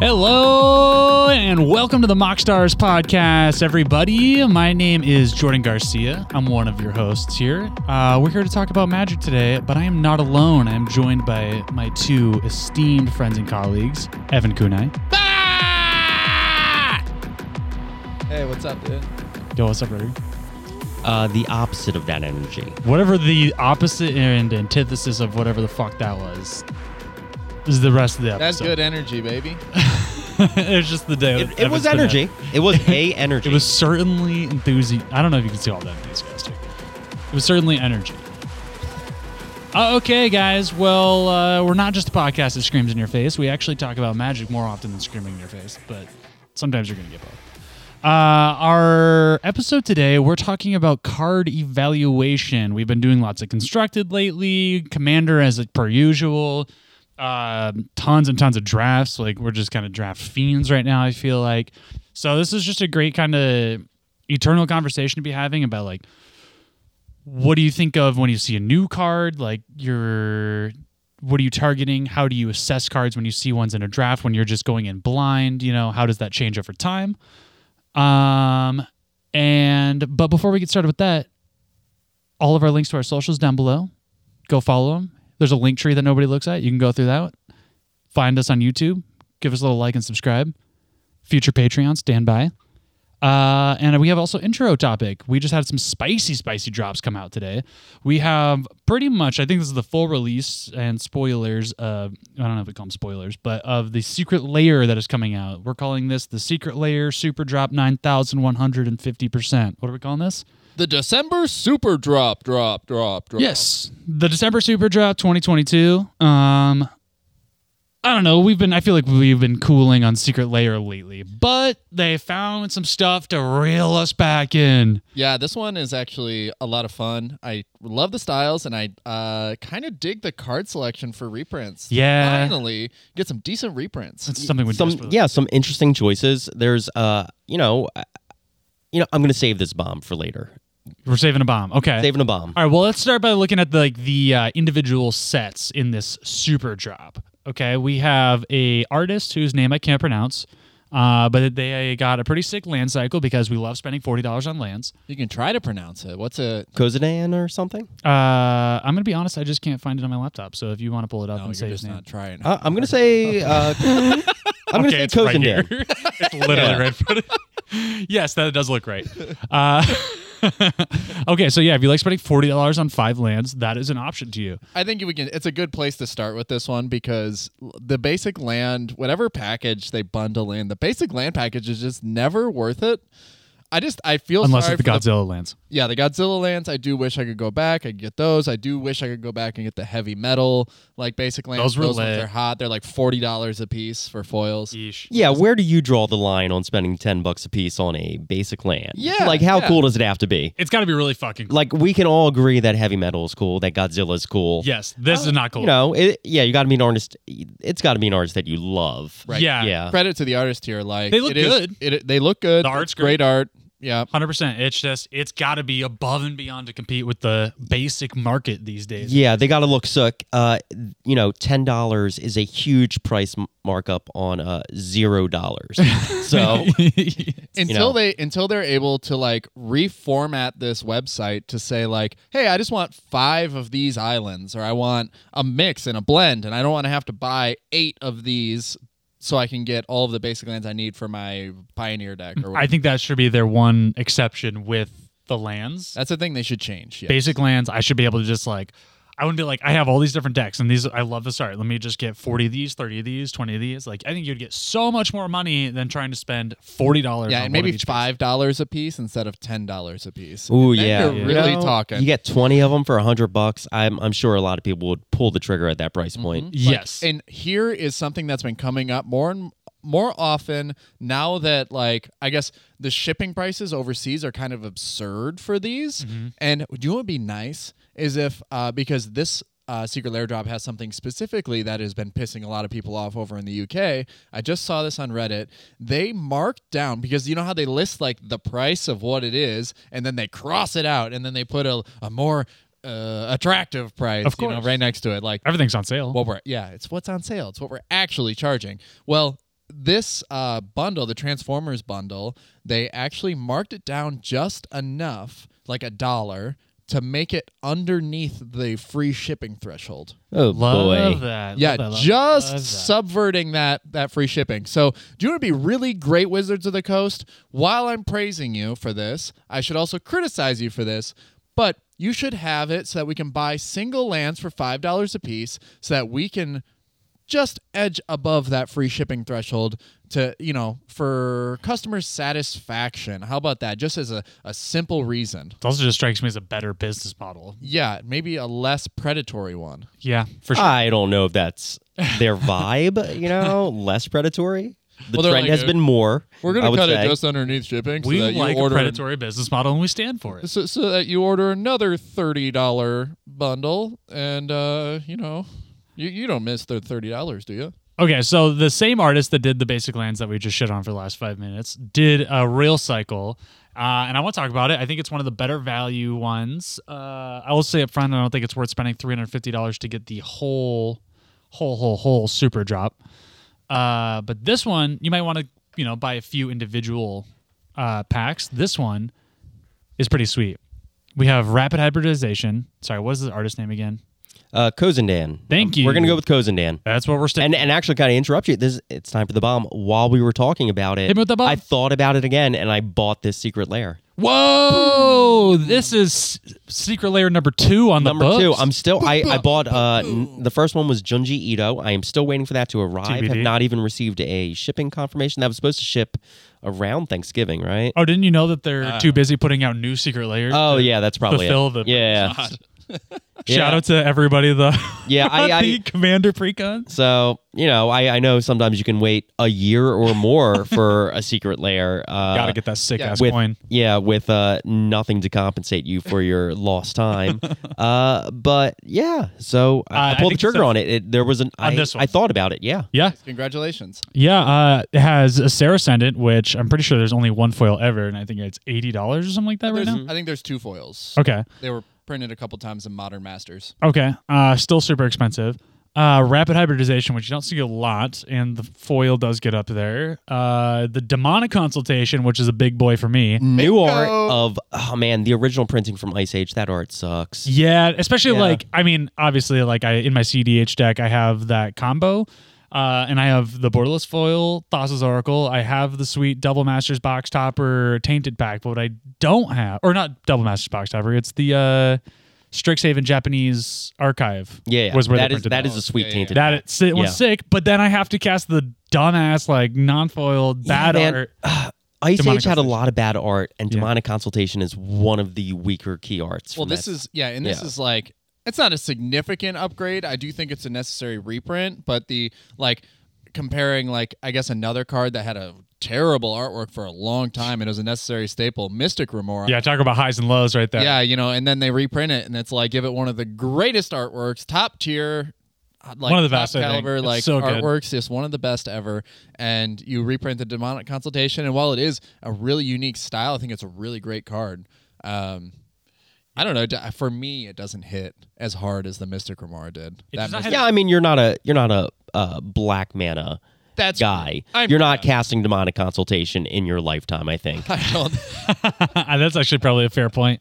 Hello and welcome to the MoxStars podcast, everybody. My name is Jordan Garcia. I'm one of your hosts here. Uh, we're here to talk about magic today, but I am not alone. I am joined by my two esteemed friends and colleagues, Evan Kunai. Hey, what's up, dude? Yo, what's up, brother? Uh, the opposite of that energy. Whatever the opposite and antithesis of whatever the fuck that was is the rest of the episode. That's good energy, baby. it was just the day. It, it was energy. It was a energy. It was certainly enthusiastic. I don't know if you can see all that enthusiastic. It was certainly energy. Uh, okay, guys. Well, uh, we're not just a podcast that screams in your face. We actually talk about magic more often than screaming in your face, but sometimes you're going to get both. Uh, our episode today, we're talking about card evaluation. We've been doing lots of constructed lately, commander as per usual uh, tons and tons of drafts. Like we're just kind of draft fiends right now. I feel like so. This is just a great kind of eternal conversation to be having about like what do you think of when you see a new card? Like you're what are you targeting? How do you assess cards when you see ones in a draft? When you're just going in blind, you know how does that change over time? Um, and but before we get started with that, all of our links to our socials down below. Go follow them there's a link tree that nobody looks at. You can go through that. Find us on YouTube. Give us a little like and subscribe. Future Patreon, stand by. Uh, and we have also intro topic. We just had some spicy, spicy drops come out today. We have pretty much, I think this is the full release and spoilers. Uh, I don't know if we call them spoilers, but of the secret lair that is coming out. We're calling this the secret lair super drop 9,150%. What are we calling this? The December Super Drop, drop, drop, drop. Yes, the December Super Drop 2022. Um, I don't know. We've been. I feel like we've been cooling on Secret Lair lately, but they found some stuff to reel us back in. Yeah, this one is actually a lot of fun. I love the styles, and I uh, kind of dig the card selection for reprints. Yeah, finally get some decent reprints. That's something we some yeah some interesting choices. There's uh you know, you know I'm gonna save this bomb for later. We're saving a bomb. Okay. Saving a bomb. All right. Well, let's start by looking at the, like the uh, individual sets in this super drop. Okay. We have a artist whose name I can't pronounce. Uh, but they got a pretty sick land cycle because we love spending forty dollars on lands. You can try to pronounce it. What's a Kozyndan or something? Uh, I'm gonna be honest. I just can't find it on my laptop. So if you want to pull it up no, and say his name, not trying. Uh, I'm gonna say. Uh, I'm gonna say Kozyndan. Right it's literally yeah. right. yes, that does look right. Uh, okay, so yeah, if you like spending forty dollars on five lands, that is an option to you. I think we can. It's a good place to start with this one because the basic land, whatever package they bundle in, the basic land package is just never worth it. I just I feel unless it's the Godzilla the, lands. Yeah, the Godzilla lands. I do wish I could go back. I get those. I do wish I could go back and get the heavy metal like basic lands. Those were those lit. ones are hot. They're like forty dollars a piece for foils. Yeesh. Yeah, where do you draw the line on spending ten bucks a piece on a basic land? Yeah, like how yeah. cool does it have to be? It's got to be really fucking. cool. Like we can all agree that heavy metal is cool. That Godzilla is cool. Yes, this uh, is not cool. You know, it, yeah, you got to be an artist. It's got to be an artist that you love. Right. Yeah. Yeah. Credit to the artist here. Like They look it is- good. it, they look good. The art's It's great art. Yeah. Hundred percent. It's just it's got to be above and beyond to compete with the basic market these days. Yeah, they got to look sick. Uh, you know, ten dollars is a huge price markup on uh zero dollars. so until know. they until they're able to like reformat this website to say like hey i just want five of these islands or i want a mix and a blend and i don't want to have to buy eight of these so i can get all of the basic lands i need for my pioneer deck or I think that should be their one exception with the lands. that's the thing they should change yes. Basic lands, I should be able to just like I wouldn't be like, I have all these different decks and these I love this start. Let me just get 40 of these, 30 of these, 20 of these. Like I think you'd get so much more money than trying to spend forty dollars. yeah on and one maybe of each five dollars a piece instead of ten dollars a piece Ooh, Then yeah. you're You really know, talking You get twenty of them for a hundred bucks. I'm I'm sure a lot of people would pull the trigger at that price point. piece. Yes. and here is something that's been coming up more and more often now that like I guess the shipping prices overseas are kind of absurd for these. And do you know what would be nice is if uh, because this uh, Secret Lair Drop has something specifically that has been pissing a lot of people off over in the UK. I just saw this on Reddit. They marked down because you know how they list like the price of what it is, and then they cross it out, and then they put a, a more uh, attractive price, Of you know, right next to it. Like Everything's on sale. what we're yeah, it's what's on sale. It's what we're actually charging. Well, this uh, bundle, the Transformers bundle, they actually marked it down just enough, like a dollar, to make it underneath the free shipping threshold. Oh Love boy. that. Yeah, Love that, just love that. subverting that that free shipping. So, do you want to be really great Wizards of the Coast? While I'm praising you for this, I should also criticize you for this. But you should have it so that we can buy single lands for five dollars a piece, so that we can just edge above that free shipping threshold to you know for customer satisfaction. How about that? Just as a, a simple reason. It also just strikes me as a better business model. Yeah, maybe a less predatory one. Yeah, for sure. I don't know if that's their vibe, you know, less predatory. The Well, trend like has been more. We're gonna would cut say. it just underneath shipping. So we that you like a order predatory business model and we stand for it. so, so that you order another thirty dollar bundle, and uh, you know, you, you don't miss the thirty dollars, do you? Okay, so the same artist that did the basic lands that we just shit on for the last five minutes did a real cycle. Uh, and I want to talk about it. I think it's one of the better value ones. Uh, I will say up front, I don't think it's worth spending three hundred fifty dollars to get the whole, whole, whole, whole super drop. Uh, but this one, you might want to, you know, buy a few individual uh, packs. This one is pretty sweet. We have rapid hybridization. Sorry, what is the artist name again? Uh, Kozyndan. Thank you. We're gonna go with Kozyndan. That's what we're sticking. And and actually, kind of interrupt you. This it's time for the bomb. While we were talking about it, Hit me with the bomb. I thought about it again, and I bought this secret lair. Whoa! This is secret lair number two on the Number books. two, I'm still. I, I bought. Uh, n- the first one was Junji Ito. I am still waiting for that to arrive. TBD. Have not even received a shipping confirmation. That was supposed to ship around Thanksgiving, right? Oh, didn't you know that they're too busy putting out new secret lairs? Oh to yeah, that's probably fulfill it. the yeah. Shout Yeah. out to everybody. The Yeah, I- I- the commander precon. So you know, I, I know sometimes you can wait a year or more for a secret lair. Uh, Gotta get that sick yeah, ass with coin. yeah, with uh, nothing to compensate you for your lost time. uh, but yeah, so I, Uh, I I pulled the think trigger so. on it. it. There was an On I, this one. I thought about it. Yeah, Yeah, Congratulations. yeah. Uh, it has a Serra Ascendant, which I'm pretty sure there's only one foil ever, and I think it's eighty dollars or something like that right There's, now. I think there's two foils. Okay, They were printed a couple times in Modern Masters. okay. Uh, still super expensive. Uh, rapid hybridization, which you don't see a lot, and the foil does get up there. Uh, the demonic consultation, which is a big boy for me. new art of oh man, the original printing from Ice Age. That art sucks. Yeah, especially Yeah. like I mean, obviously, like I in my CDH deck, I have that combo, uh, and I have the borderless foil, Thassa's Oracle. I have the sweet Double Masters box topper tainted pack, but what I don't have, or not Double Masters box topper, it's the uh, Strixhaven Japanese archive. Yeah, yeah. was where that they is printed that that. is a sweet Yeah, yeah, tainted. That it's, it was Yeah. sick, but then I have to cast the dumbass like non-foiled Yeah, bad man. art. Ice Demonic Age had a Consultation. lot of bad art, and Yeah. Demonic Consultation is one of the weaker key arts. Well, from this that. is yeah, and this Yeah. is like it's not a significant upgrade. I do think it's a necessary reprint, but the like comparing like I guess another card that had a terrible artwork for a long time and it was a necessary staple, Mystic Remora. Yeah, talk about highs and lows right there. Yeah, you know, and then they reprint it, and it's like give it one of the greatest artworks, top tier, like One of the best, caliber, like so good. artworks, just one of the best ever. And you reprint the demonic consultation, and while it is a really unique style, I think it's a really great card. Um, I don't know. For me, it doesn't hit as hard as the Mystic Remora did. That Mystic- yeah. I mean, you're not a you're not a uh, black mana that's guy. I'm- you're not casting Demonic Consultation in your lifetime. I think. I don't. that's actually probably a fair point.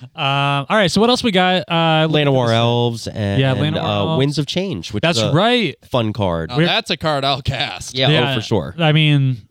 Um, all right, so what else we got? Uh, Llanowar Elves and, Yeah, Llanowar uh, Elves. Winds of Change, which That's is a right. fun card. Now, that's a card I'll cast. yeah, oh for sure. I mean,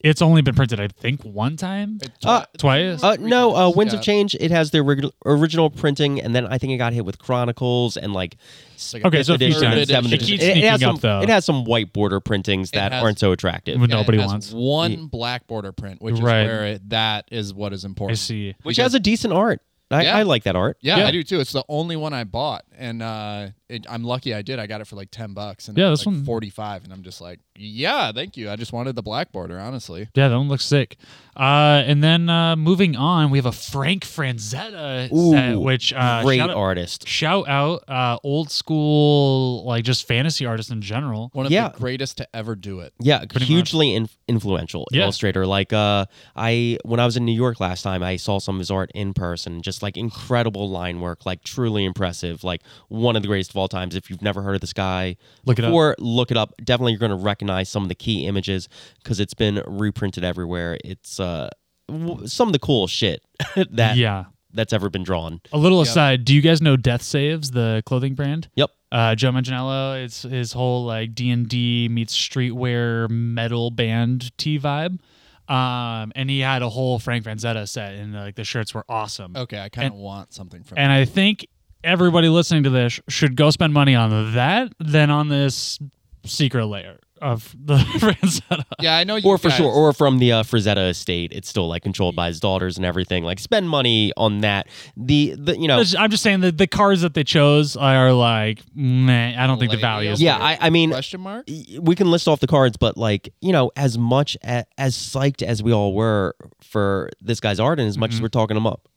it's only been printed, I think, one time, Uh, twice. Uh, no, uh, Winds Yeah. of Change. It has the orig- original printing, and then I think it got hit with Chronicles and like It's like a Okay, so a few edition, times. seventh It edition. it, it has sneaking some, up, though. It has some white border printings that has- aren't so attractive. With Yeah, it nobody has wants. one black border print, which Right. is where it, that is what is I important. see. which has a decent art. I, Yeah. I like that art. Yeah, Yeah. I do too. It's the only one I bought, and uh, it, I'm lucky I did. I got it for like ten bucks, and Yeah, it was this like one- forty five, and I'm just like, yeah, thank you. I just wanted the black border, honestly. Yeah, that one looks sick. Uh, and then uh, moving on, we have a Frank Frazetta set, which uh, Great shout out, artist. shout out uh, old school, like just fantasy artists in general. One of Yeah. the greatest to ever do it. Yeah, Pretty hugely in- influential Yeah. illustrator. Like uh, I when I was in New York last time, I saw some of his art in person. Just like incredible line work, like truly impressive. Like one of the greatest of all times. If you've never heard of this guy, Look it up. before, look it up. Definitely, you're going to recognize some of the key images because it's been reprinted everywhere. It's uh, w- some of the cool shit that yeah. that's ever been drawn. A little Yep. aside, do you guys know Death Saves, the clothing brand? Yep. Uh, Joe Manganiello, it's his whole like D and D meets streetwear metal band T vibe, um, and he had a whole Frank Frazetta set, and like the shirts were awesome. Okay, I kind of want something from. And I think everybody listening to this should go spend money on that than on this secret lair of the Frazetta. yeah, I know you Or for guys- sure, or from the uh, Frazetta estate, it's still like controlled by his daughters and everything. Like spend money on that. The the you know I'm just saying that the cars that they chose are like, meh, I don't think the value is. Yeah. I, I mean, question mark. we can list off the cards, but like you know, as much a, as psyched as we all were for this guy's art, and as much as we're talking him up,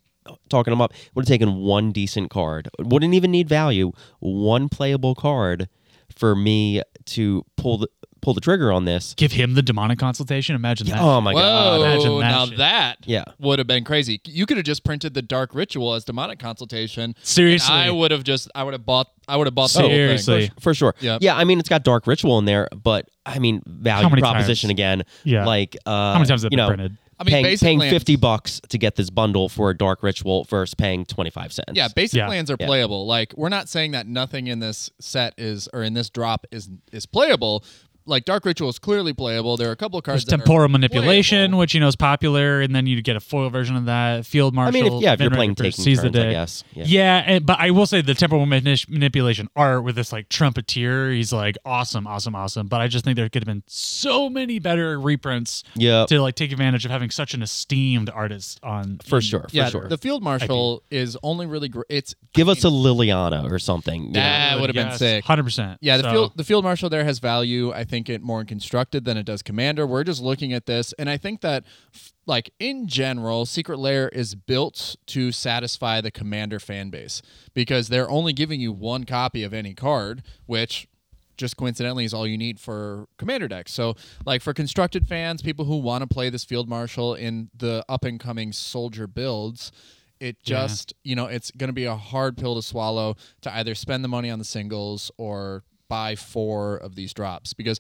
talking him up, would have taken one decent card. Wouldn't even need value. One playable card for me to pull the pull the trigger on this. give him the demonic consultation. Imagine that. Oh my Whoa! god! Imagine that now shit. that Yeah. would have been crazy. You could have just printed the dark ritual as demonic consultation. Seriously. and I would have just. I would have bought. I would have bought the whole thing. Seriously. For sure. Yep. Yeah, I mean it's got dark ritual in there, but I mean value many proposition times? again. Yeah. Like uh How many times have you been know, printed? I mean, paying, basic paying lands- 50 bucks to get this bundle for a dark ritual versus paying 25 cents. Yeah, basic Yeah. lands are Yeah. playable. Like we're not saying that nothing in this set is or in this drop is is playable. Like Dark Ritual is clearly playable. There are a couple of cards. There's that are temporal manipulation, playable. which you know is popular, and then you get a foil version of that. Field Marshal. I mean, if, yeah, if you're playing Richter taking turns, the I guess. Yeah. Yeah, and, but I will say the temporal manip- manipulation art with this like trumpeteer, he's like awesome, awesome, awesome. But I just think there could have been so many better reprints Yeah. to like take advantage of having such an esteemed artist on. For in- sure. For Yeah, sure. the Field Marshal is only really gr- it's Give us a Liliana or something. you know. That would have been sick. Hundred percent. Yeah, the So- field the field marshal there has value. I think it more in constructed than it does commander. We're just looking at this, and I think that like in general, Secret Lair is built to satisfy the commander fan base because they're only giving you one copy of any card, which just coincidentally is all you need for commander decks. So, like for constructed fans, people who want to play this field marshal in the up and coming soldier builds, it Yeah. just you know it's going to be a hard pill to swallow to either spend the money on the singles or buy four of these drops because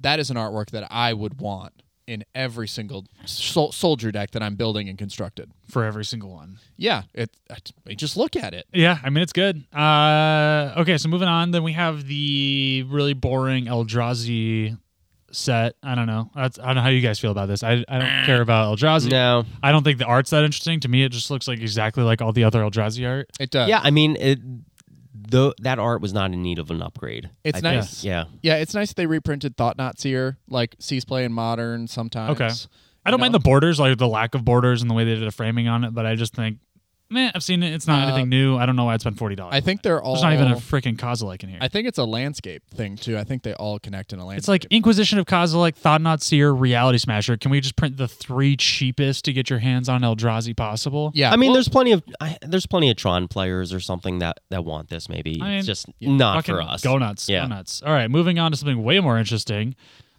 that is an artwork that I would want in every single sol- soldier deck that I'm building and constructed. for every single one. Yeah, it. I I just look at it. Yeah, I mean it's good. Uh, okay, so moving on, then we have the really boring Eldrazi set. I don't know. That's, I don't know how you guys feel about this. I, I don't care about Eldrazi. No. I don't think the art's that interesting. To me, it just looks like exactly like all the other Eldrazi art. It does. Yeah, I mean, it, the, that art was not in need of an upgrade. It's I think. nice. Yeah. Yeah, it's nice they reprinted Thought Knots here, like Cease Play in Modern sometimes. Okay. I don't You mind the borders, like the lack of borders and the way they did the framing on it, but I just think, man, I've seen it. It's not Uh, anything new. I don't know why I spent forty dollars. I think they're all. there's not even a freaking Kozilek in here. I think it's a landscape thing too. I think they all connect in a landscape. It's like Inquisition of Kozilek, Thought-Knot Seer, Reality Smasher. Can we just print the three cheapest to get your hands on Eldrazi possible? yeah. I mean, well, there's plenty of I, there's plenty of Tron players or something that that want this. Maybe I mean, it's just not Fucking for us. Go nuts. Yeah. Go nuts. All right, moving on to something way more interesting.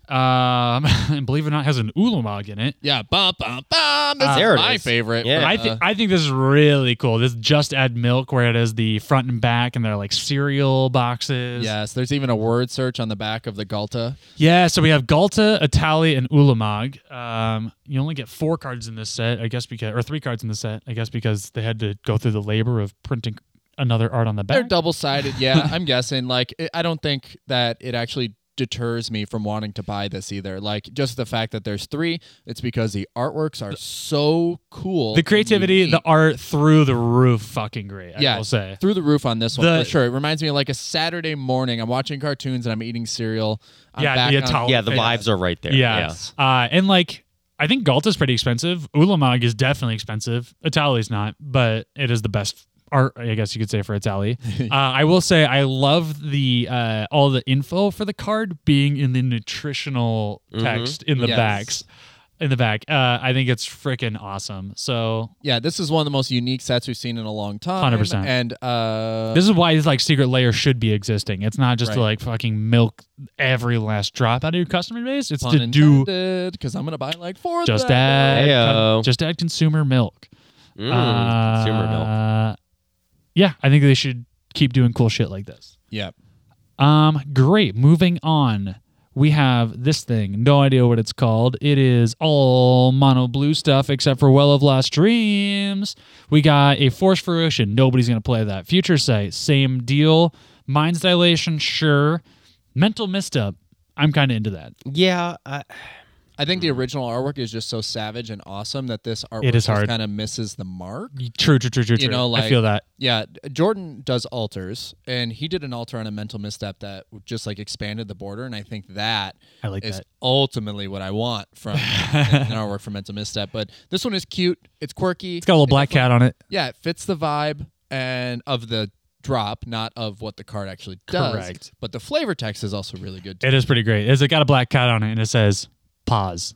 Um, and believe it or not, has an Ulamog in it. yeah. Bum bum bum. This Uh, is There it my is. favorite. Yeah. I think I think this is really cool. This just add milk where it is the front and back, and they're like cereal boxes. Yes, there's even a word search on the back of the Ghalta. Yeah, so we have Ghalta, Etali, and Ulamog. Um, you only get four cards in this set, I guess, because or three cards in the set, I guess, because they had to go through the labor of printing another art on the back. They're back. double sided. Yeah, I'm guessing. Like, it, I don't think that it actually deters me from wanting to buy this either. Like, just the fact that there's three, it's because the artworks are so cool. the creativity, the art through the roof, fucking great. I yeah, will say. through the roof on this one The- for sure. It reminds me of like a Saturday morning. I'm watching cartoons and I'm eating cereal. I'm Yeah, back the on- Yeah, the Yeah. vibes are right there. Yeah. Uh, and like, I think Ghalta's pretty expensive. Ulamog is definitely expensive. Etali's not, but it is the best art, I guess you could say, for Etali. uh, I will say I love the uh, all the info for the card being in the nutritional text in the Yes. backs. In the back, uh, I think it's freaking awesome. So Yeah, this is one of the most unique sets we've seen in a long time. 100%. And uh, this is why this like secret lair should be existing. It's not just to like fucking milk every last drop out of your customer base. It's pun to do intended, because I'm gonna buy like four. of just them. add Heyo. just add consumer milk. Mm, consumer milk. Yeah, I think they should keep doing cool shit like this. Yep. Um, great. Moving on. We have this thing. No idea what it's called. It is all mono blue stuff except for Well of Lost Dreams. We got a Forced Fruition. Nobody's gonna play that. Future Sight, same deal. Mind's Dilation, sure. Mental Misstep. I'm kind of into that. Yeah, I, I think the mm. original artwork is just so savage and awesome that this artwork It is hard. kind of misses the mark. True, true, true, true, You know, like I feel that. Yeah, Jordan does alters, and he did an alter on a mental misstep that just like expanded the border, and I think that I like is that. ultimately what I want from an artwork for mental misstep. But this one is cute. It's quirky. It's got a little black cat on it. Yeah, it fits the vibe and of the drop, not of what the card actually does. Correct. But the flavor text is also really good. Too. It is pretty great. Is It's got a black cat on it and it says pause.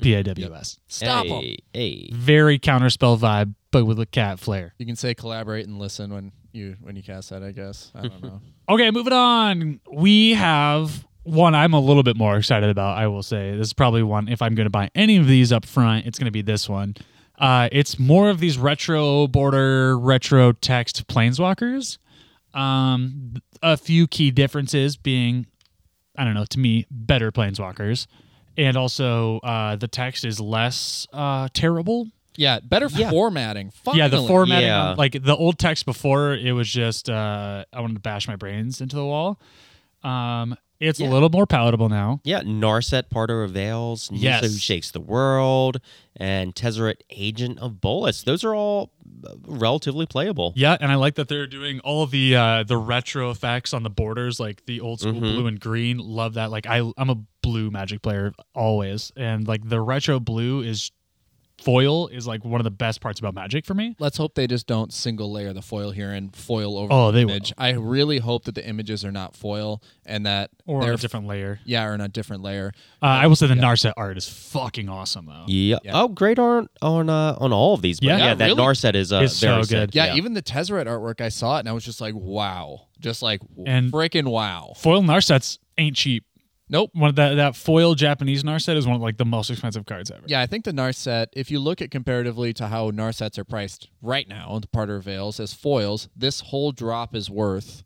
P A W S. Stop 'em. hey, hey. Very counterspell vibe, but with a cat flair. You can say collaborate and listen when you when you cast that. I guess I don't know. Okay, moving on. We have one I'm a little bit more excited about, I will say. This is probably one, if I'm going to buy any of these up front, it's going to be this one. Uh, it's more of these retro border, retro text planeswalkers. Um, a few key differences being, I don't know, to me, better planeswalkers. And also, uh, the text is less uh, terrible Yeah, better formatting. yeah, the formatting, Yeah. like the old text before, it was just uh, I wanted to bash my brains into the wall. Um, it's a little more palatable now. Yeah, Narset, Parter of Veils, Nissa Yes. Who Shakes the World, and Tezzeret, Agent of Bolas. Those are all uh, relatively playable. Yeah, and I like that they're doing all the uh, the retro effects on the borders, like the old school blue and green. Love that. Like I, I'm a blue Magic player always, and like the retro blue is foil is like one of the best parts about Magic for me. Let's hope they just don't single layer the foil here and foil over Oh, the they image. I really hope that the images are not foil and that Or they're a different layer. yeah, or in a different layer. Uh, I will say the Narset art is fucking awesome though. Yeah. Yeah. Oh, great art on uh, on all of these. But Yeah. yeah, Yeah, that really? Narset is uh, It's so very good. sick. Yeah, even the Tezzeret artwork, I saw it and I was just like, wow, just like And- freaking wow. Foil Narsets ain't cheap. Nope. One of that that foil Japanese Narset is one of like the most expensive cards ever. Yeah, I think the Narset, if you look at comparatively to how Narsets are priced right now, the Parter of Veils as foils, this whole drop is worth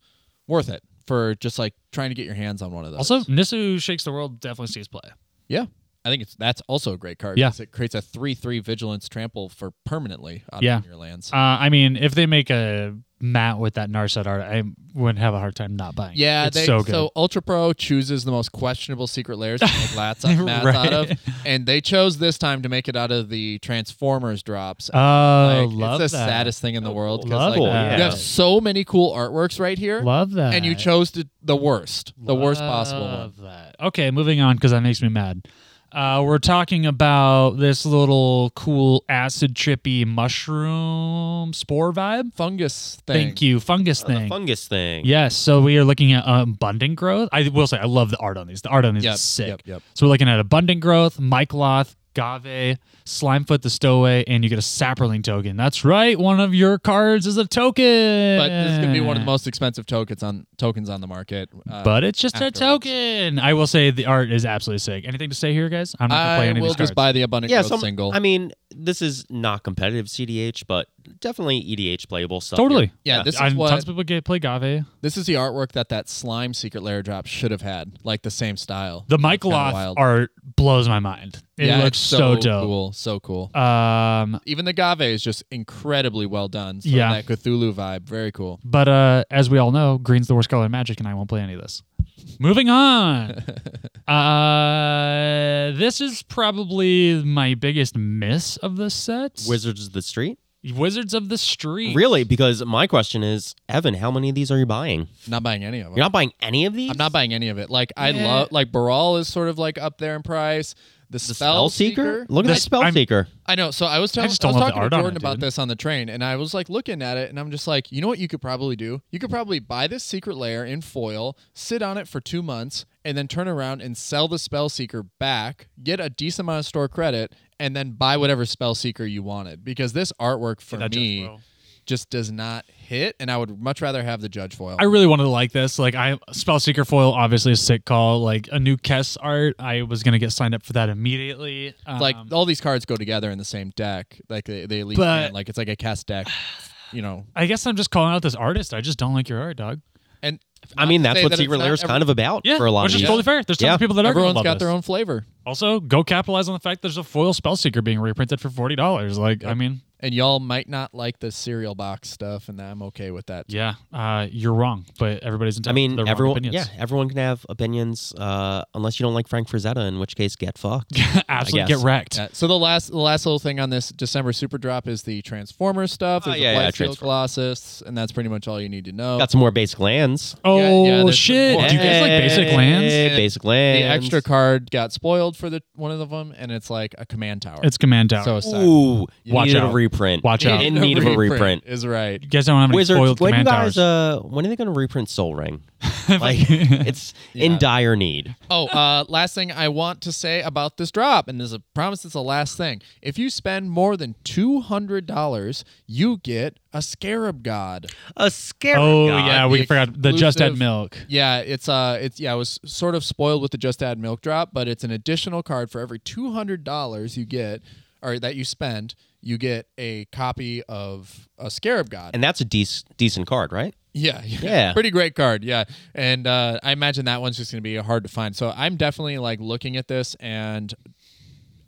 worth it for just like trying to get your hands on one of those. Also, Nissa Shakes the World definitely sees play. yeah. I think it's that's also a great card. Yeah. It creates a three three vigilance trample for permanently on Yeah. your lands. Uh, I mean, if they make a mat with that Narset art, I wouldn't have a hard time not buying. it. Yeah, it's they, so good. So Ultra Pro chooses the most questionable secret lairs to make lats out, mats Right. out of, and they chose this time to make it out of the Transformers drops. oh, Like, love it's the that. saddest thing in the world. Love like, that. You have so many cool artworks right here, Love that. and you chose to, the worst, the worst possible one. Love that. Okay, moving on because that makes me mad. Uh, we're talking about this little cool acid trippy mushroom spore vibe. Fungus thing. Thank you, fungus Uh, the thing. fungus thing. Yes, so we are looking at abundant growth. I will say I love the art on these. The art on these Yep, is sick. yep, yep. So we're looking at abundant growth, Mycloth, Ghave, Slimefoot the Stowaway, and you get a Saproling token. That's right, one of your cards is a token. But this is gonna be one of the most expensive tokens on tokens on the market. Uh, But it's just a token. I will say the art is absolutely sick. Anything to say here, guys? I'm not gonna play I any will of these just cards. buy the abundant Yeah, growth some, single. I mean, this is not competitive CDH, but definitely EDH playable stuff. Totally. Yeah, this is And what- tons of people get play Ghave. this is the artwork that that slime secret lair drop should have had, like the same style. The It's kinda Mycoloth wild. art blows my mind. It yeah, looks it's so, dope. cool, so cool. Um, Even the Ghave is just incredibly well done. So Yeah. that Cthulhu vibe, very cool. but uh, as we all know, green's the worst color in Magic, and I won't play any of this. Moving on. uh, this is probably my biggest miss of the set. Wizards of the Street? Wizards of the Street. Really? Because my question is, Evan, how many of these are you buying? Not buying any of them. You're not buying any of these? I'm not buying any of it. Like I Yeah. love like Baral is sort of like up there in price. The, The spell, Spell Seeker? Look at The- the Spell I'm- Seeker. I know. So I was telling, I, just don't was love the talking art to on Jordan it, about dude. this on the train, and I was like looking at it, and I'm just like, you know what you could probably do? You could probably buy this secret layer in foil, sit on it for two months, and then turn around and sell the spell seeker back, get a decent amount of store credit, and then buy whatever spell seeker you wanted. Because this artwork for Judge me just does not hit, and I would much rather have the judge foil. I really wanted to like this. Like I Spellseeker foil, obviously a sick call. Like a new Kess art, I was gonna get signed up for that immediately. Um, like all these cards go together in the same deck. Like they they leave But- like it's like a cast deck. You know, I guess I'm just calling out this artist. I just don't like your art, dog. and I mean, that's what that Secret it's not Lair is kind of about Yeah, for a lot of people. which of is these. totally fair. There's tons Yeah. of people that are Everyone's gonna got love their this. own flavor, Also, go capitalize on the fact there's a foil spell seeker being reprinted for forty dollars. Like, I mean, and y'all might not like the cereal box stuff, and I'm okay with that. too. yeah, uh, you're wrong, but everybody's I entitled to mean, their everyone. opinions. Yeah, everyone can have opinions, uh, unless you don't like Frank Frazetta, in which case, get fucked. absolutely get wrecked. Yeah, so the last the last little thing on this December super drop is the Transformers stuff. Oh, There's yeah, a yeah, Blightsteel Transformers. Colossus, and that's pretty much all you need to know. Got some more basic lands. Oh yeah, there's shit! more. Do you guys like basic Hey, lands? Basic lands. the extra card got spoiled for the one of them, and it's like a command tower. It's command tower. so sad. Ooh, Watch needed out. A reprint. Watch out. In need of a reprint. is right. you guys don't have any Wizards, spoiled when you command guys, towers. uh, when are they going to reprint Sol Ring? like, it's Yeah. in dire need. Oh, uh, last thing I want to say about this drop, and this is a promise. It's the last thing. If you spend more than two hundred dollars, you get a Scarab God. A scarab. oh god. yeah, we the forgot the just add exclusive- milk. Yeah, it's uh, it's yeah, I was sort of spoiled with the Just Add Milk drop, but it's an additional card for every two hundred dollars you get, or that you spend, you get a copy of a Scarab God. And that's a dec- decent card, right? Yeah, Yeah. pretty great card. Yeah, and uh, I imagine that one's just going to be hard to find. So I'm definitely like looking at this and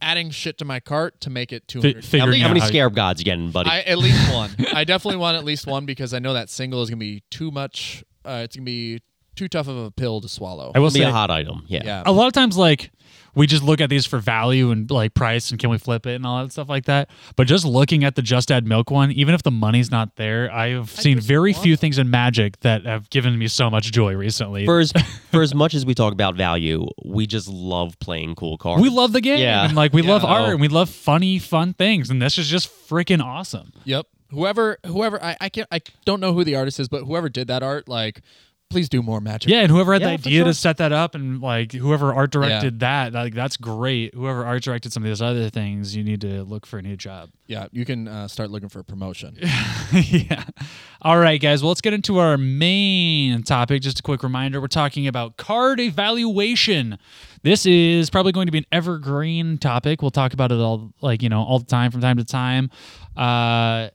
adding shit to my cart to make it 200. Fi- figuring How many, how out scarab gods you getting, buddy? I at least one. I definitely want at least one because I know that single is going to be too much. Uh, it's going to be too tough of a pill to swallow. I will It'll be say a hot item. Yeah. yeah. a lot of times like we just look at these for value and like price and can we flip it and all that stuff like that but just looking at the just add milk one even if the money's not there i've seen very want few things in magic that have given me so much joy recently For as, for as much as we talk about value, we just love playing cool cards. we love the game Yeah. and like we Yeah. love oh. art Oh. and we love funny fun things and this is just freaking awesome Yep. Whoever, whoever, I, I can't, I don't know who the artist is, but whoever did that art, like, please do more magic. yeah and whoever had Yeah, the idea sure. to set that up and like whoever art directed that like that's great whoever art directed some of those other things you need to look for a new job Yeah, you can uh, start looking for a promotion. yeah. All right, guys. Well, let's get into our main topic. Just a quick reminder we're talking about card evaluation. This is probably going to be an evergreen topic. We'll talk about it all, like, you know, all the time from time to time. Uh,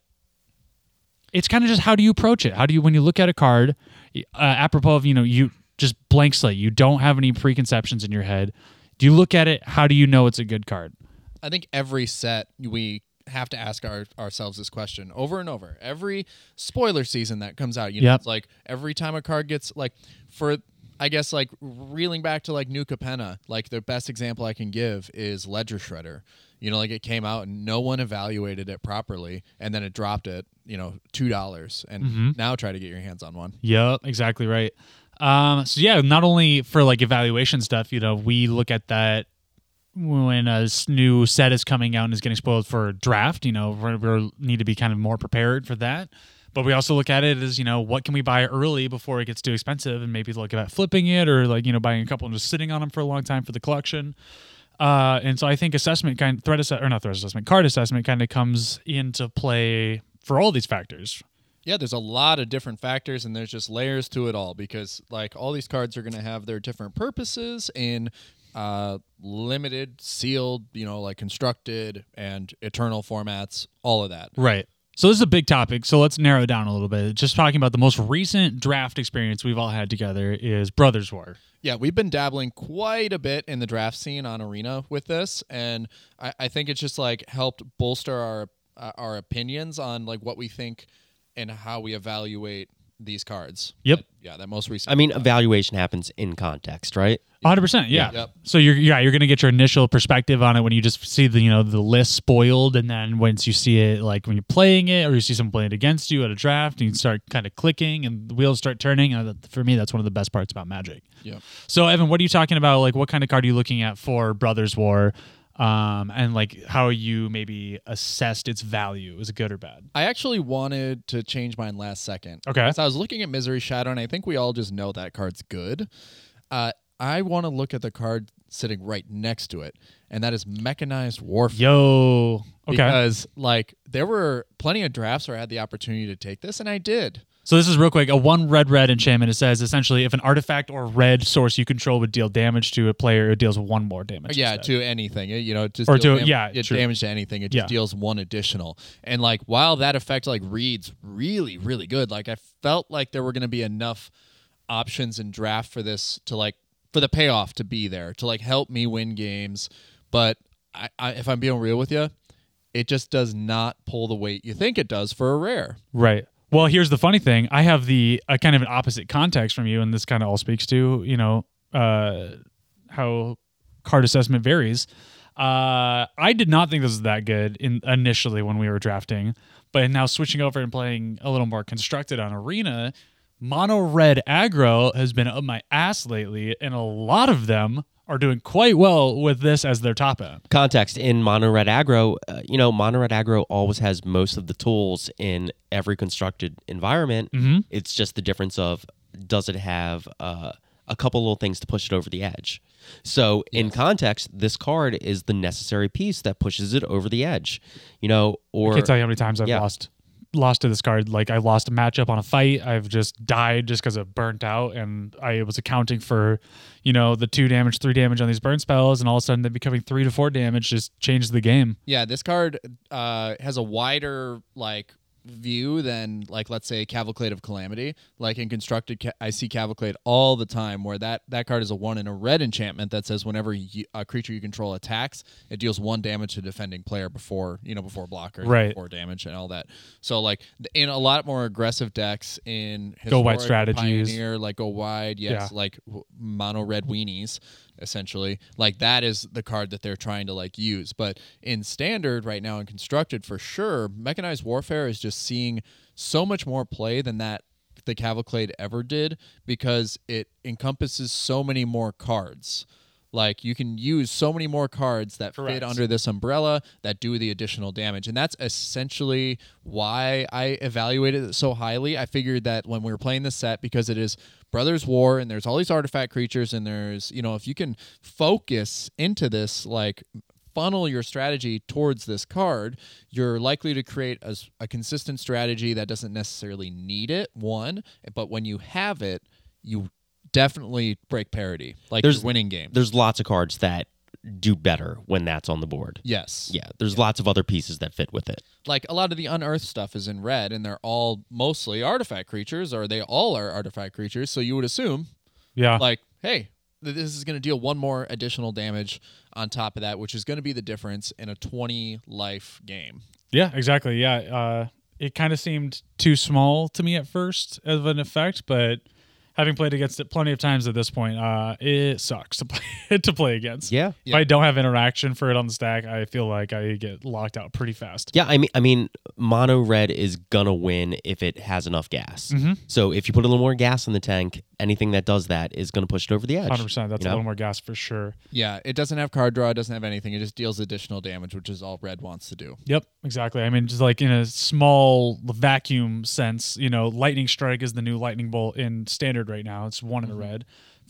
it's kind of just how do you approach it? How do you, when you look at a card, uh, apropos of, you know, you just blank slate, you don't have any preconceptions in your head. Do you look at it? How do you know it's a good card? I think every set we have to ask our, ourselves this question over and over. Every spoiler season that comes out, you know, Yep. it's like every time a card gets like for I guess like reeling back to like New Capenna, like the best example I can give is Ledger Shredder. You know, like it came out and no one evaluated it properly, and then it dropped it, you know, two dollars, and Mm-hmm. now try to get your hands on one. Yep, exactly right. Um, so yeah, not only for like evaluation stuff, you know, we look at that when a new set is coming out and is getting spoiled for draft. You know, we need to be kind of more prepared for that. But we also look at it as you know, what can we buy early before it gets too expensive, and maybe look at flipping it or like you know buying a couple and just sitting on them for a long time for the collection. Uh, and so I think assessment kind threat assessment or not threat assessment card assessment kind of comes into play for all these factors. Yeah, there's a lot of different factors and there's just layers to it all because like all these cards are going to have their different purposes in uh limited, sealed, you know, like constructed and eternal formats, all of that. Right. So this is a big topic. So let's narrow it down a little bit. Just talking about the most recent draft experience we've all had together is Brothers War. Yeah, we've been dabbling quite a bit in the draft scene on Arena with this, and I, I think it's just like helped bolster our uh, our opinions on like what we think and how we evaluate these cards. Yep. Yeah, that most recent. I mean, evaluation happens in context, right? 100%. Yeah. Yep. So you're yeah, you're going to get your initial perspective on it when you just see the, you know, the list spoiled and then once you see it like when you're playing it or you see someone playing it against you at a draft and you start kind of clicking and the wheels start turning. And for me that's one of the best parts about Magic. yeah. So Evan, what are you talking about? Like what kind of card are you looking at for Brothers War? Um, and like how you maybe assessed its value. Is it good or bad? I actually wanted to change mine last second. Okay. So I was looking at Misery Shadow, and I think we all just know that card's good. Uh, I want to look at the card sitting right next to it, and that is Mechanized Warfare. Yo. Okay. Because like there were plenty of drafts where I had the opportunity to take this, and I did. So this is real quick. A one red red enchantment. It says essentially if an artifact or red source you control would deal damage to a player, it deals one more damage. yeah, instead. to anything. It- You know, just Or to- dam- yeah, it true. damage to anything. It just Yeah. deals one additional. And like while that effect like reads really really good, like I felt like there were going to be enough options in draft for this to like for the payoff to be there to like help me win games. But I, I if I'm being real with you, it just does not pull the weight you think it does for a rare. Right. Well, here's the funny thing. I have the kind of an opposite context from you, and this kind of all speaks to you know uh, how card assessment varies. Uh, I did not think this was that good in initially when we were drafting, but now switching over and playing a little more constructed on Arena, mono red aggro has been up my ass lately, and a lot of them are doing quite well with this as their top end. context in mono red aggro uh, you know mono red aggro always has most of the tools in every constructed environment Mhm. it's just the difference of does it have uh, a couple little things to push it over the edge so in context this card is the necessary piece that pushes it over the edge you know or I can't tell you how many times I've Yeah. lost lost to this card. Like I lost a matchup on a fight. I've just died just because it burnt out, and I was accounting for, you know, the two damage, three damage on these burn spells, and all of a sudden them becoming three to four damage just changed the game. Yeah, this card uh, has a wider like view than like let's say Cavalcade of Calamity. Like in constructed, ca- I see Cavalcade all the time, where that that card is a one in a red enchantment that says whenever you, a creature you control attacks, it deals one damage to defending player before you know before blocker, Right. before damage and all that. So like in a lot more aggressive decks in Go wide strategies. Pioneer, like go wide, yes, Yeah. like w- mono red weenies essentially. Like that is the card that they're trying to like use. But in standard right now and constructed for sure mechanized warfare is just seeing so much more play than that the cavalcade ever did because it encompasses so many more cards like you can use so many more cards that Correct. fit under this umbrella that do the additional damage and that's essentially why i evaluated it so highly i figured that when we were playing this set because it is brothers war and there's all these artifact creatures and there's you know if you can focus into this like funnel your strategy towards this card you're likely to create a consistent strategy that doesn't necessarily need it one but when you have it you definitely break parity like There's- winning games. there's lots of cards that do better when that's on the board. Yes. Yeah there's lots of other pieces that fit with it. Like a lot of the unearthed stuff is in red and they're all mostly artifact creatures or they all are artifact creatures so you would assume Yeah. like hey this is going to deal one more additional damage on top of that which is going to be the difference in a 20 life game. Yeah, exactly. Yeah, uh, it kind of seemed too small to me at first of an effect, but having played against it plenty of times at this point, uh, it sucks to play to play against. yeah If I don't have interaction for it on the stack, I feel like I get locked out pretty fast. Yeah, I mean, I mean, mono red is gonna win if it has enough gas. Mm-hmm. So if you put a little more gas in the tank, anything that does that is gonna push it over the edge. Hundred percent. That's you a little more gas for sure. yeah it doesn't have card draw it doesn't have anything it just deals additional damage which is all red wants to do Yep, exactly. I mean, just like in a small vacuum sense, you know, lightning strike is the new lightning bolt in standard right now. It's one in Mm-hmm. the red,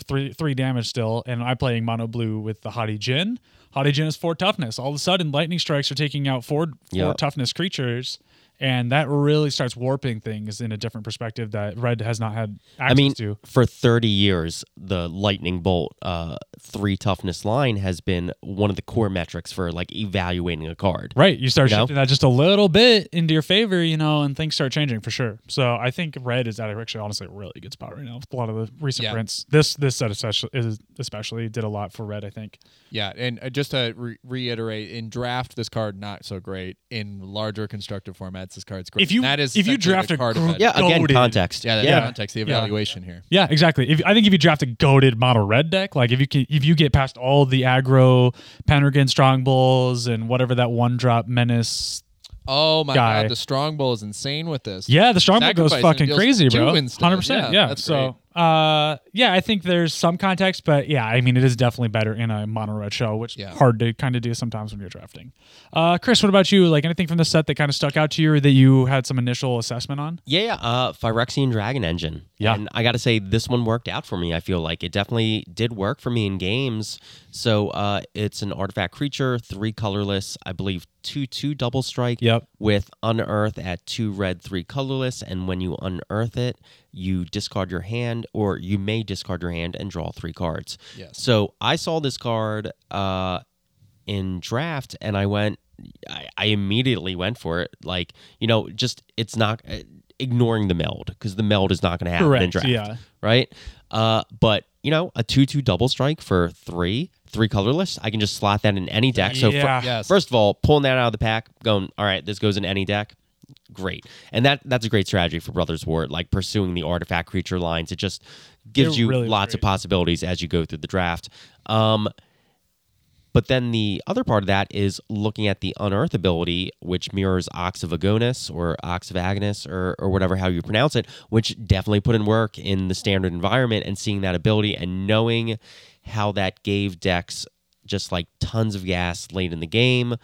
three three damage still, and I'm playing mono blue with the Haughty Djinn. Haughty Djinn is four toughness. All of a sudden, lightning strikes are taking out four four Yep. toughness creatures. And that really starts warping things in a different perspective that red has not had access I mean, to. for 30 years, the lightning bolt uh, three toughness line has been one of the core metrics for like evaluating a card. Right. You start You know? shifting that just a little bit into your favor, you know, and things start changing for sure. So I think red is at a actually honestly a really good spot right now with a lot of the recent Yeah. prints. This this set especially is especially did a lot for red, I think. yeah and uh, just to re- reiterate in draft this card not so great in larger constructive formats this card's great If you- that is if you draft a card gr- effect. Yeah, again, Goated. context. yeah that's Yeah. context the Yeah. evaluation here Yeah, exactly. If I think if you draft a goaded model red deck, like if you can if you get past all the aggro Pendragon strong bulls and whatever that one drop menace oh my Guy. god the strong bull is insane with this Yeah, the strongbow goes fucking crazy, bro. Hundred percent. Yeah, Yeah. so, uh, yeah, I think there's some context, but yeah, I mean, it is definitely better in a mono red show, which Yeah. hard to kind of do sometimes when you're drafting. Uh, Chris, what about you? Like anything from the set that kind of stuck out to you or that you had some initial assessment on? Yeah, yeah. Uh, Phyrexian Dragon Engine. Yeah. And I got to say, this one worked out for me. I feel like it definitely did work for me in games. So uh, it's an artifact creature, three colorless, I believe two two double strike. Yep. With unearth at two red, three colorless, and when you unearth it, you discard your hand, or you may discard your hand and draw three cards. Yes. So I saw this card uh, in draft, and I went. I, I immediately went for it. Like you know, just it's not. ignoring the meld because the meld is not going to happen in draft. yeah. Right. Uh, but you know, a two-two double strike for three, three colorless. I can just slot that in any deck. So fir- Yeah. Yes. first of all, pulling that out of the pack, going, all right, this goes in any deck. Great, and that that's a great strategy for Brothers War, like pursuing the artifact creature lines. It just gives They're you really lots of possibilities as you go through the draft. Um, but then the other part of that is looking at the unearth ability, which mirrors Ox of or Ox of or, or whatever how you pronounce it, which definitely put in work in the standard environment and seeing that ability and knowing how that gave decks just like tons of gas late in the game,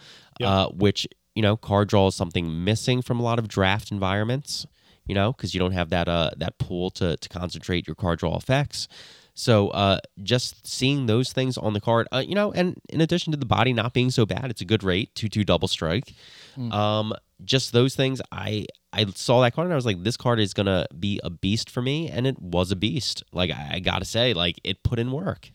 uh, which, you know, card draw is something missing from a lot of draft environments, you know, because you don't have that uh, that pool to, to concentrate your card draw effects. So uh, just seeing those things on the card, uh, you know, and in addition to the body not being so bad, it's a good rate, two two double strike. Um, just those things, I I saw that card and I was like, this card is gonna be a beast for me, and it was a beast. Like I, I gotta say, like it put in work.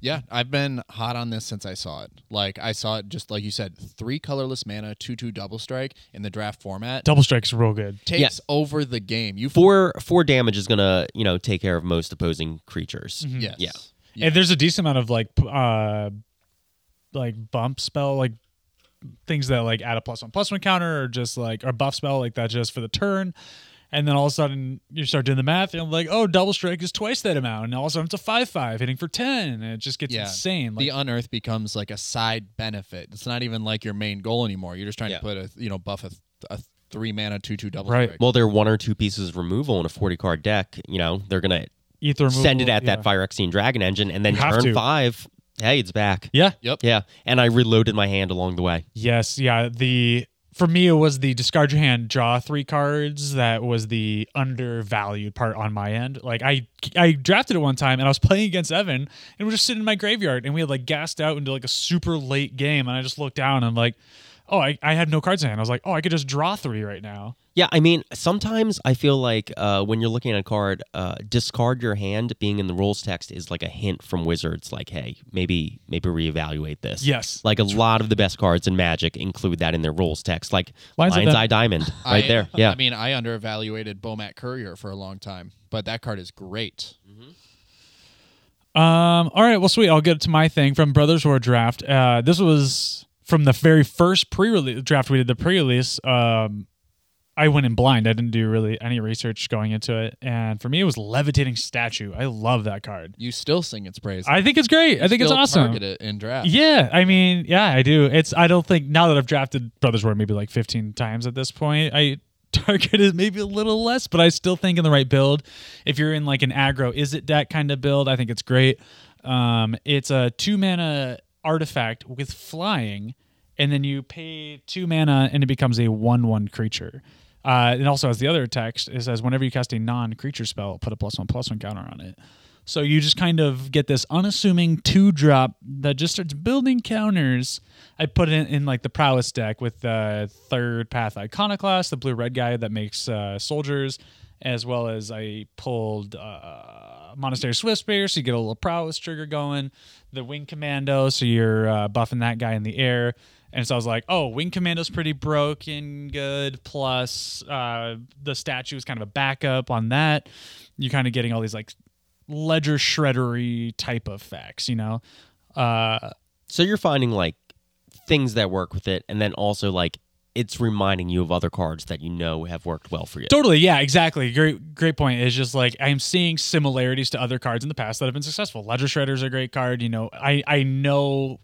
Yeah, I've been hot on this since I saw it. Like I saw it just like you said, three colorless mana, two two double strike in the draft format. Double strike's real good. takes over the game. You Four four damage is gonna you know take care of most opposing creatures. yes. Yeah. And there's a decent amount of like uh like bump spell like things that like add a plus one plus one counter or just like or buff spell like that just for the turn. And then all of a sudden you start doing the math and I'm like, oh, double strike is twice that amount. And all of a sudden it's a five five hitting for ten. And it just gets Yeah. insane. Like the unearth becomes like a side benefit. It's not even like your main goal anymore. You're just trying Yeah. to put a you know buff a, a three mana two two double Right. strike. Well, they're one or two pieces of removal in a forty card deck. You know, they're gonna ether removal, send it at yeah. that Phyrexian Dragon engine, and then You turn to. five. Hey, it's back. Yeah. Yep. Yeah, and I reloaded my hand along the way. Yes, yeah. The for me it was the discard your hand, draw three cards that was the undervalued part on my end. Like I I drafted it one time and I was playing against Evan and was just sitting in my graveyard and we had like gassed out into like a super late game and I just looked down and I'm like, oh, I, I had no cards in hand. I was like, oh, I could just draw three right now. Yeah, I mean, sometimes I feel like uh, when you're looking at a card, uh, discard your hand being in the rules text is like a hint from Wizards, like, hey, maybe maybe reevaluate this. Yes. Like a lot of the best cards in Magic include that in their rules text, like Lines Lion's, Dem- Eye Diamond, right I- there. Yeah, I mean, I underevaluated Bomat Courier for a long time, but that card is great. Um. All right. Well, sweet. I'll get to my thing from Brothers War draft. Uh, this was from the very first pre-release draft we did. The pre-release. Um, I went in blind. I didn't do really any research going into it, and for me, it was Levitating Statue. I love that card. You still sing its praise. I think it's great. I think it's awesome. Target it in draft. Yeah, I mean, yeah, I do. It's I don't think now that I've drafted Brothers War maybe like 15 times at this point, I target targeted maybe a little less, but I still think in the right build. If you're in like an aggro is it deck kind of build, I think it's great. Um, it's a two mana artifact with flying, and then you pay two mana and it becomes a one one creature. Uh, it also has the other text. It says whenever you cast a non creature spell, put a plus one plus one counter on it. So you just kind of get this unassuming two drop that just starts building counters. I put it in, like the prowess deck with the third path iconoclast, the blue red guy that makes uh, soldiers, as well as I pulled uh, monastery Swiftspear, so you get a little prowess trigger going. The wing commando, so you're uh, buffing that guy in the air. And so I was like, oh, Wing Commando's pretty broken, good. Plus, uh, the statue is kind of a backup on that. You're kind of getting all these like ledger shreddery type of effects, you know? Uh, so you're finding like things that work with it, and then also like it's reminding you of other cards that you know have worked well for you. totally, yeah, exactly. Great, great point. It's just like I'm seeing similarities to other cards in the past that have been successful. Ledger Shredder's a great card. You know, I I know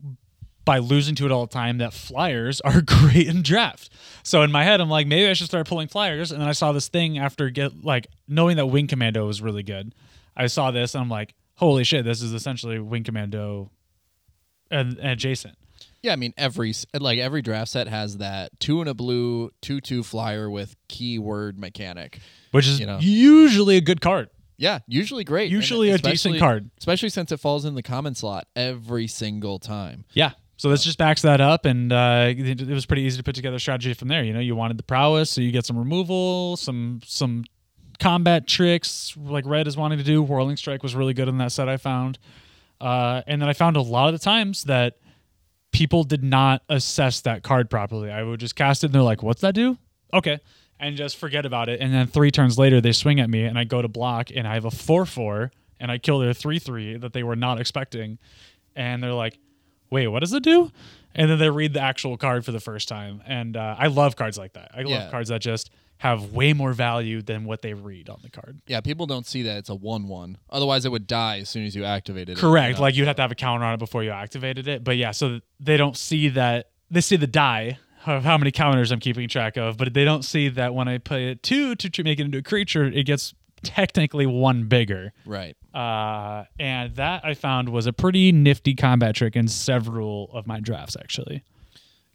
by losing to it all the time that flyers are great in draft. So in my head, I'm like, maybe I should start pulling flyers. And then I saw this thing after get like knowing that Wing Commando was really good. I saw this and I'm like, holy shit, this is essentially Wing Commando and, and adjacent. Yeah, I mean every like every draft set has that two and a blue two two flyer with keyword mechanic. Which is You know. usually a good card. Yeah, usually great. Usually a decent card. especially since it falls in the common slot every single time. Yeah. So this just backs that up, and uh, it, was pretty easy to put together a strategy from there. You know, you wanted the prowess, so you get some removal, some some combat tricks, like Red is wanting to do. Whirling Strike was really good in that set I found, uh, and then I found a lot of the times that people did not assess that card properly. I would just cast it, and they're like, "What's that do?" Okay, and just forget about it. And then three turns later, they swing at me, and I go to block, and I have a four four, and I kill their three three that they were not expecting, and they're like, "Wait, what does it do?" And then they read the actual card for the first time, and uh, I love cards like that. I Yeah. love cards that just have way more value than what they read on the card. Yeah, people don't see that it's a one-one. Otherwise, it would die as soon as you activated it. Correct. Like you'd have to have a counter on it before you activated it. But yeah, so they don't see that. They see the die of how many counters I'm keeping track of, but they don't see that when I play it two to tr- make it into a creature, it gets technically one bigger. right. Uh, and that I found was a pretty nifty combat trick in several of my drafts, actually.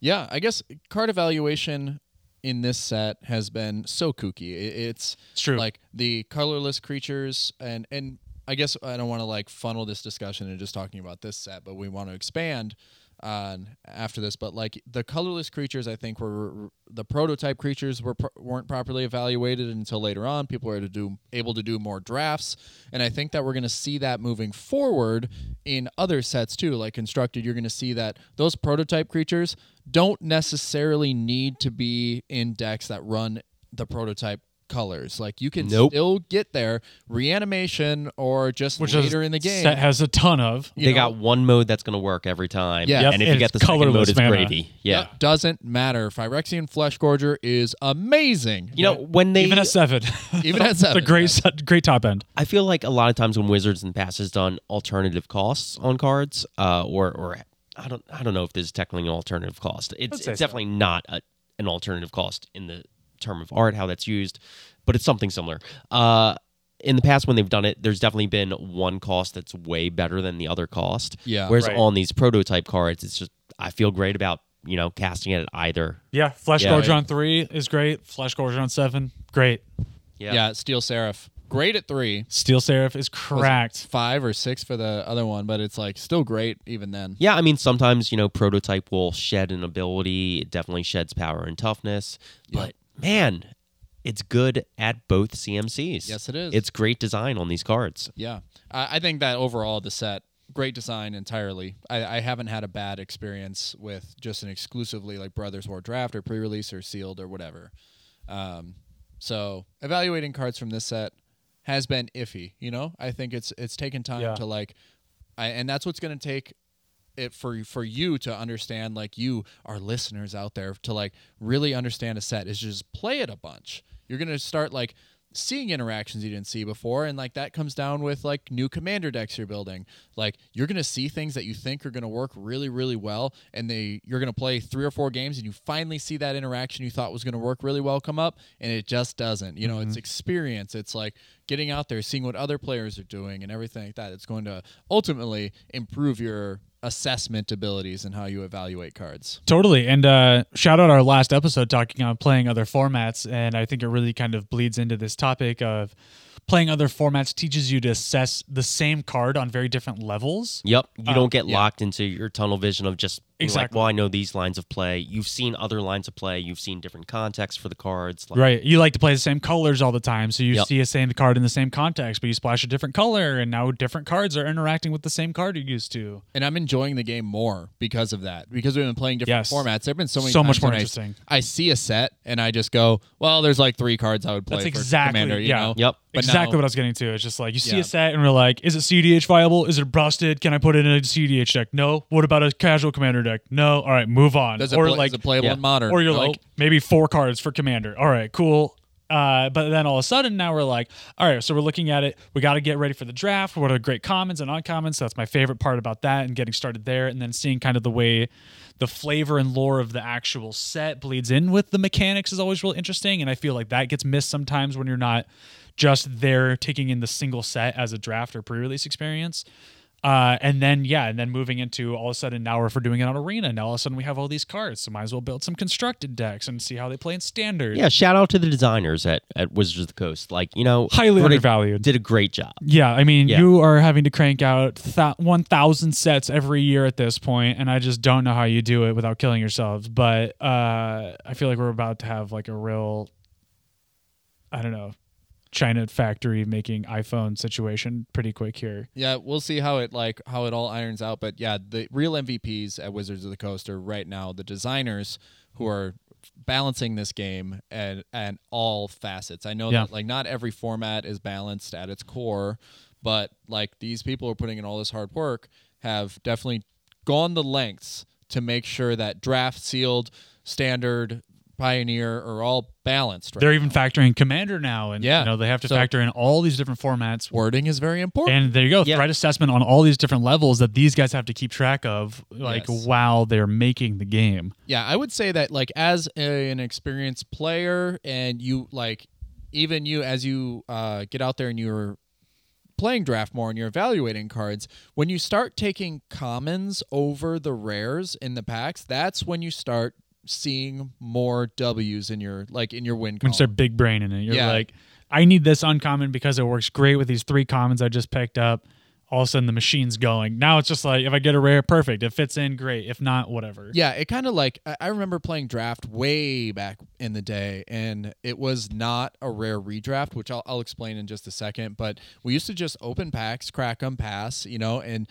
Yeah, I guess card evaluation in this set has been so kooky. It's It's true. like the colorless creatures and and I guess I don't want to like funnel this discussion into just talking about this set, but we want to expand on after this. But like the colorless creatures, I think were the prototype creatures were pro- weren't properly evaluated until later on. People were to do able to do more drafts, and I think that we're going to see that moving forward in other sets too. Like constructed, you're going to see that those prototype creatures don't necessarily need to be in decks that run the prototype colors. Like you can Nope. still get there reanimation or just Which later is in the game. set has a ton of. they know, got one mode that's going to work every time. Yeah. Yep, and if and you get the second mode, colorless it's mana. gravy. Yeah. Yep, doesn't matter. Phyrexian Flesh Gorger is amazing. You know, when they Even at seven. Even at seven, it's a great, yeah. set, great top end. I feel like a lot of times when Wizards in the past has done alternative costs on cards, uh, or or I don't I don't know if this is technically an alternative cost. It's, I'd say it's so. definitely not a, an alternative cost in the term of art how that's used, but it's something similar. Uh, in the past when they've done it, there's definitely been one cost that's way better than the other cost. Yeah. Whereas Right. on these prototype cards, it's just I feel great about you know casting it at either. Yeah, Flesh Yeah. Gorge on three is great. Flesh Gorger on seven, great. Yeah. Yeah, Steel Seraph. Great at three. Steel Seraph is Was cracked. Five or six for the other one, but it's like still great even then. Yeah, I mean, sometimes, you know, prototype will shed an ability. It definitely sheds power and toughness. But man, it's good at both CMCs. Yes, it is. It's great design on these cards. Yeah, I, I think that overall the set great design entirely. I, I haven't had a bad experience with just an exclusively like Brothers War draft or pre-release or sealed or whatever. Um, so evaluating cards from this set has been iffy. You know, I think it's it's taken time Yeah. to like, I, and that's what's going to take it for for you to understand like you our listeners out there to like really understand a set is just play it a bunch. You're gonna start like seeing interactions you didn't see before and like that comes down with like new commander decks you're building. Like you're gonna see things that you think are gonna work really really well and they you're gonna play three or four games and you finally see that interaction you thought was gonna work really well come up and it just doesn't. You know it's mm-hmm. experience. It's like getting out there seeing what other players are doing and everything like that. It's going to ultimately improve your assessment abilities and how you evaluate cards Totally. And uh, shout out our last episode talking on playing other formats. And I think it really kind of bleeds into this topic of playing other formats teaches you to assess the same card on very different levels. Yep. You don't get yeah. locked into your tunnel vision of just being like, Exactly. well, I know these lines of play. You've seen other lines of play. You've seen different contexts for the cards. Like, Right. You like to play the same colors all the time. So you Yep. see a same card in the same context, but you splash a different color. And now different cards are interacting with the same card you used to. and I'm enjoying the game more because of that. Because we've been playing different Yes. formats. There've been so many So times much more when I- interesting. I, see a set and I just go, well, there's like three cards I would play That's for exactly- commander. You yeah. know? Yep. But exactly now- what I was getting to. It's just like you see Yeah. a set and we're like, is it cEDH viable? Is it busted? Can I put it in a cEDH deck? No. What about a casual commander deck? No. All right, move on. Does it, or play, like is it playable yeah. in modern? or you're Nope. like maybe four cards for commander. All right, cool. Uh, but then all of a sudden now we're like, all right, so we're looking at it. We got to get ready for the draft. What are great commons and uncommons? So that's my favorite part about that and getting started there, and then seeing kind of the way the flavor and lore of the actual set bleeds in with the mechanics is always real interesting. And I feel like that gets missed sometimes when you're not just there taking in the single set as a draft or pre-release experience. Uh, and then yeah, and then moving into all of a sudden now we're for doing it on arena, now all of a sudden we have all these cards, so might as well build some constructed decks and see how they play in standard. Yeah, shout out to the designers at, at Wizards of the Coast. Like, you know, Highly undervalued. Did a great job. Yeah, I mean, Yeah. you are having to crank out th- 1,000 sets every year at this point, and I just don't know how you do it without killing yourselves. But uh, I feel like we're about to have like a real, I don't know, China factory making iPhone situation pretty quick here. Yeah, we'll see how it like how it all irons out. But yeah, the real MVPs at Wizards of the Coast are right now the designers who are balancing this game and and all facets. I know Yeah. that like not every format is balanced at its core, but like these people who are putting in all this hard work have definitely gone the lengths to make sure that draft sealed standard pioneer are all balanced right They're even factoring commander now, and Yeah. you know they have to So- factor in all these different formats. wording is very important And there you go, Yeah. threat assessment on all these different levels that these guys have to keep track of, like Yes. while they're making the game. Yeah, I would say that like as a, an experienced player, and you like even you as you uh, get out there and you're playing draft more and you're evaluating cards, when you start taking commons over the rares in the packs, that's when you start seeing more W's in your like in your win When column. you start big brain in it, you're Yeah. like, I need this uncommon because it works great with these three commons I just picked up. All of a sudden, the machine's going. Now it's just like, if I get a rare, perfect. It fits in, great. If not, whatever. Yeah, it kind of like I- I remember playing draft way back in the day, and it was not a rare redraft, which I'll, I'll explain in just a second. But we used to just open packs, crack them, pass, you know, and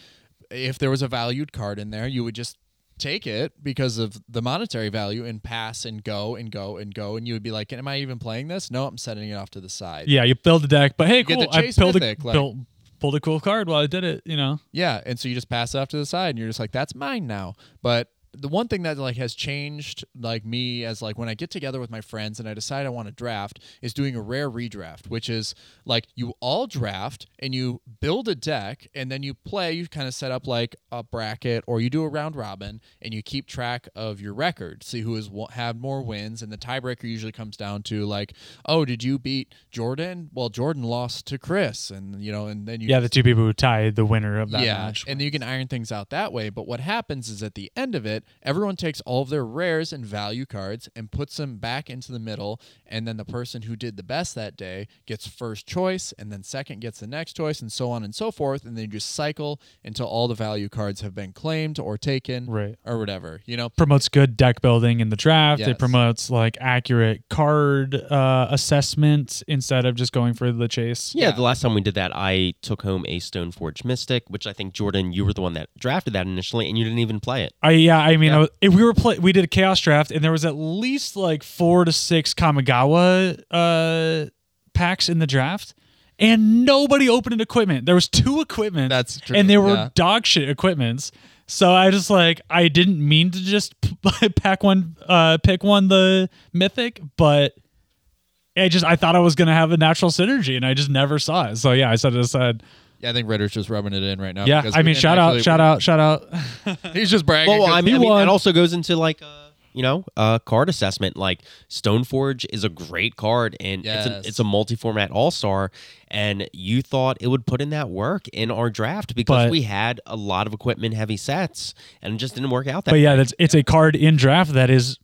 if there was a valued card in there, you would just take it because of the monetary value and pass and go and go and go, and you would be like, "Am I even playing this? No, I'm setting it off to the side." Yeah, you build the deck, but hey, get cool. I built a, like- built, pulled a cool card while I did it, you know? Yeah, and so you just pass it off to the side, and you're just like, "That's mine now." But the one thing that like has changed, like me, as like when I get together with my friends and I decide I want to draft, is doing a rare redraft, which is like you all draft and you build a deck, and then you play. You kind of set up like a bracket, or you do a round robin, and you keep track of your record, see who has had more wins, and the tiebreaker usually comes down to like, "Oh, did you beat Jordan? Well, Jordan lost to Chris, and you know, and then you Yeah, the two people who tied the winner of that yeah, match. and you can iron things out that way. But what happens is at the end of it, everyone takes all of their rares and value cards and puts them back into the middle, and then the person who did the best that day gets first choice, and then second gets the next choice, and so on and so forth, and then you just cycle until all the value cards have been claimed or taken, Right. or whatever. You know, promotes good deck building in the draft. It promotes like accurate card uh, assessment instead of just going for the chase. Yeah, Yeah. the last time we did that, I took home a Stoneforge Mystic, which I think Jordan, you were the one that drafted that initially, and you didn't even play it. I yeah, I mean, Yeah. I was, if we were play, we did a chaos draft, and there was at least like four to six Kamigawa uh, packs in the draft, and nobody opened equipment. There was two equipment, That's true, and they were yeah. dog shit equipments. So I just like I didn't mean to just pack one, uh, pick one the mythic, but I just I thought I was gonna have a natural synergy, and I just never saw it. So yeah, I set it aside. Yeah, I think Ritter's just rubbing it in right now. Yeah, I mean, didn't shout out, shout out, shout out. He's just bragging. Well, I 'cause- mean, I he mean won. that also goes into like, uh, you know, uh, card assessment. Like Stoneforge is a great card, and it's a, it's a multi-format all-star. And you thought it would put in that work in our draft because But- we had a lot of equipment-heavy sets, and it just didn't work out that. But yeah, way. that's it's a card in draft that is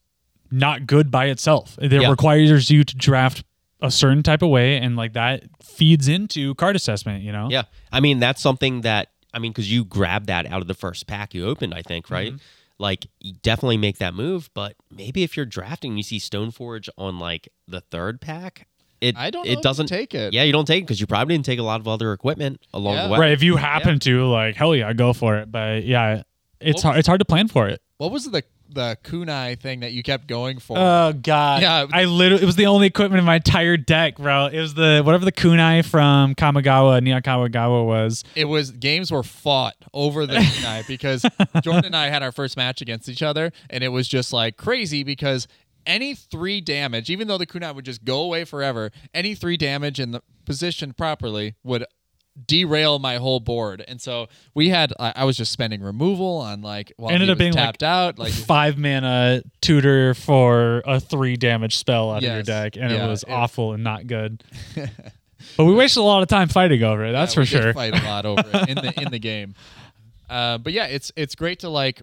not good by itself. It Yeah. requires you to draft a certain type of way, and like that feeds into card assessment. You know, Yeah, I mean that's something that I mean because you grabbed that out of the first pack you opened, I think, right? Mm-hmm. Like you definitely make that move, but maybe if you're drafting, and you see Stoneforge on like the third pack. It I don't know it if you doesn't take it. Yeah, you don't take it because you probably didn't take a lot of other equipment along Yeah. the way. right. If you happen to, like, hell yeah, go for it. But yeah, it's What hard. was- It's hard to plan for it. What was the the kunai thing that you kept going for? Oh god. Yeah. I literally it was the only equipment in my entire deck, bro. It was the whatever the kunai from Kamigawa, Neon Kamigawa was. it was games were fought over the kunai because Jordan and I had our first match against each other, and it was just like crazy because any three damage, even though the kunai would just go away forever, any three damage in the positioned properly would derail my whole board. And so we had I, I was just spending removal on like while Ended up was being, like, tapped out like Five mana tutor for a three damage spell out of your deck, and Yeah, it was it- awful and not good. but we wasted a lot of time fighting over it. That's Yeah, we for sure. Fight a lot over it in the in the game. Uh, but yeah, it's it's great to like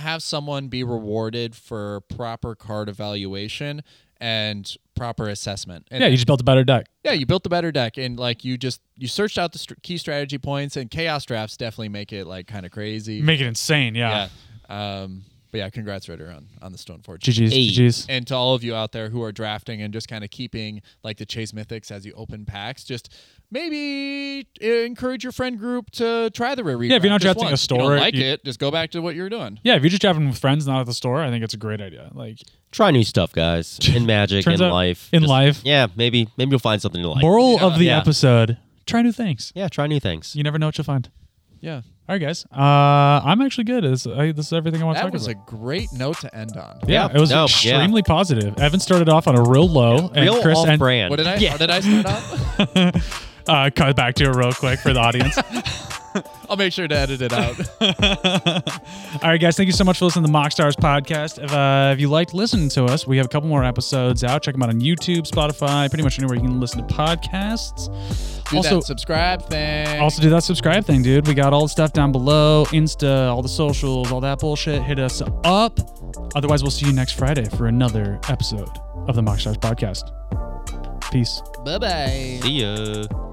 have someone be rewarded for proper card evaluation and proper assessment. And Yeah, you just built a better deck. yeah, you built a better deck, and like you just you searched out the st- key strategy points, and chaos drafts definitely make it like kind of crazy. Make it insane. Yeah. yeah. Um, But yeah, congrats, Ritter, on on the Stoneforge. GG's, Hey. GG's. And to all of you out there who are drafting and just kind of keeping like the chase mythics as you open packs, just maybe uh, encourage your friend group to try the rare redraft. Yeah, if you're not just drafting a once. You don't store, like you- it, just go back to what you were doing. Yeah, if you're just driving with friends, not at the store, I think it's a great idea. Like Try new stuff, guys. In magic, in out- life. in Just- life. Yeah, maybe maybe you'll find something you like. moral Yeah. of the Yeah. episode: try new things. Yeah, try new things. You never know what you'll find. Yeah, All right, guys. Uh, I'm actually good. This, I, this is everything I want to talk about. that talk was a great note to end on. yeah, Yeah, it was no, extremely positive. Evan started off on a real low, and Real Chris off and brand. What did I? Yeah. How did I start off? uh, cut back to it real quick for the audience. I'll make sure to edit it out. All right, guys. Thank you so much for listening to the MoxStars podcast. If, uh, if you liked listening to us, we have a couple more episodes out. Check them out on YouTube, Spotify, pretty much anywhere you can listen to podcasts. Do also, that subscribe thing. also do that subscribe thing, dude. We got all the stuff down below, Insta, all the socials, all that bullshit. Hit us up. Otherwise, we'll see you next Friday for another episode of the MoxStars podcast. Peace. bye bye. See ya.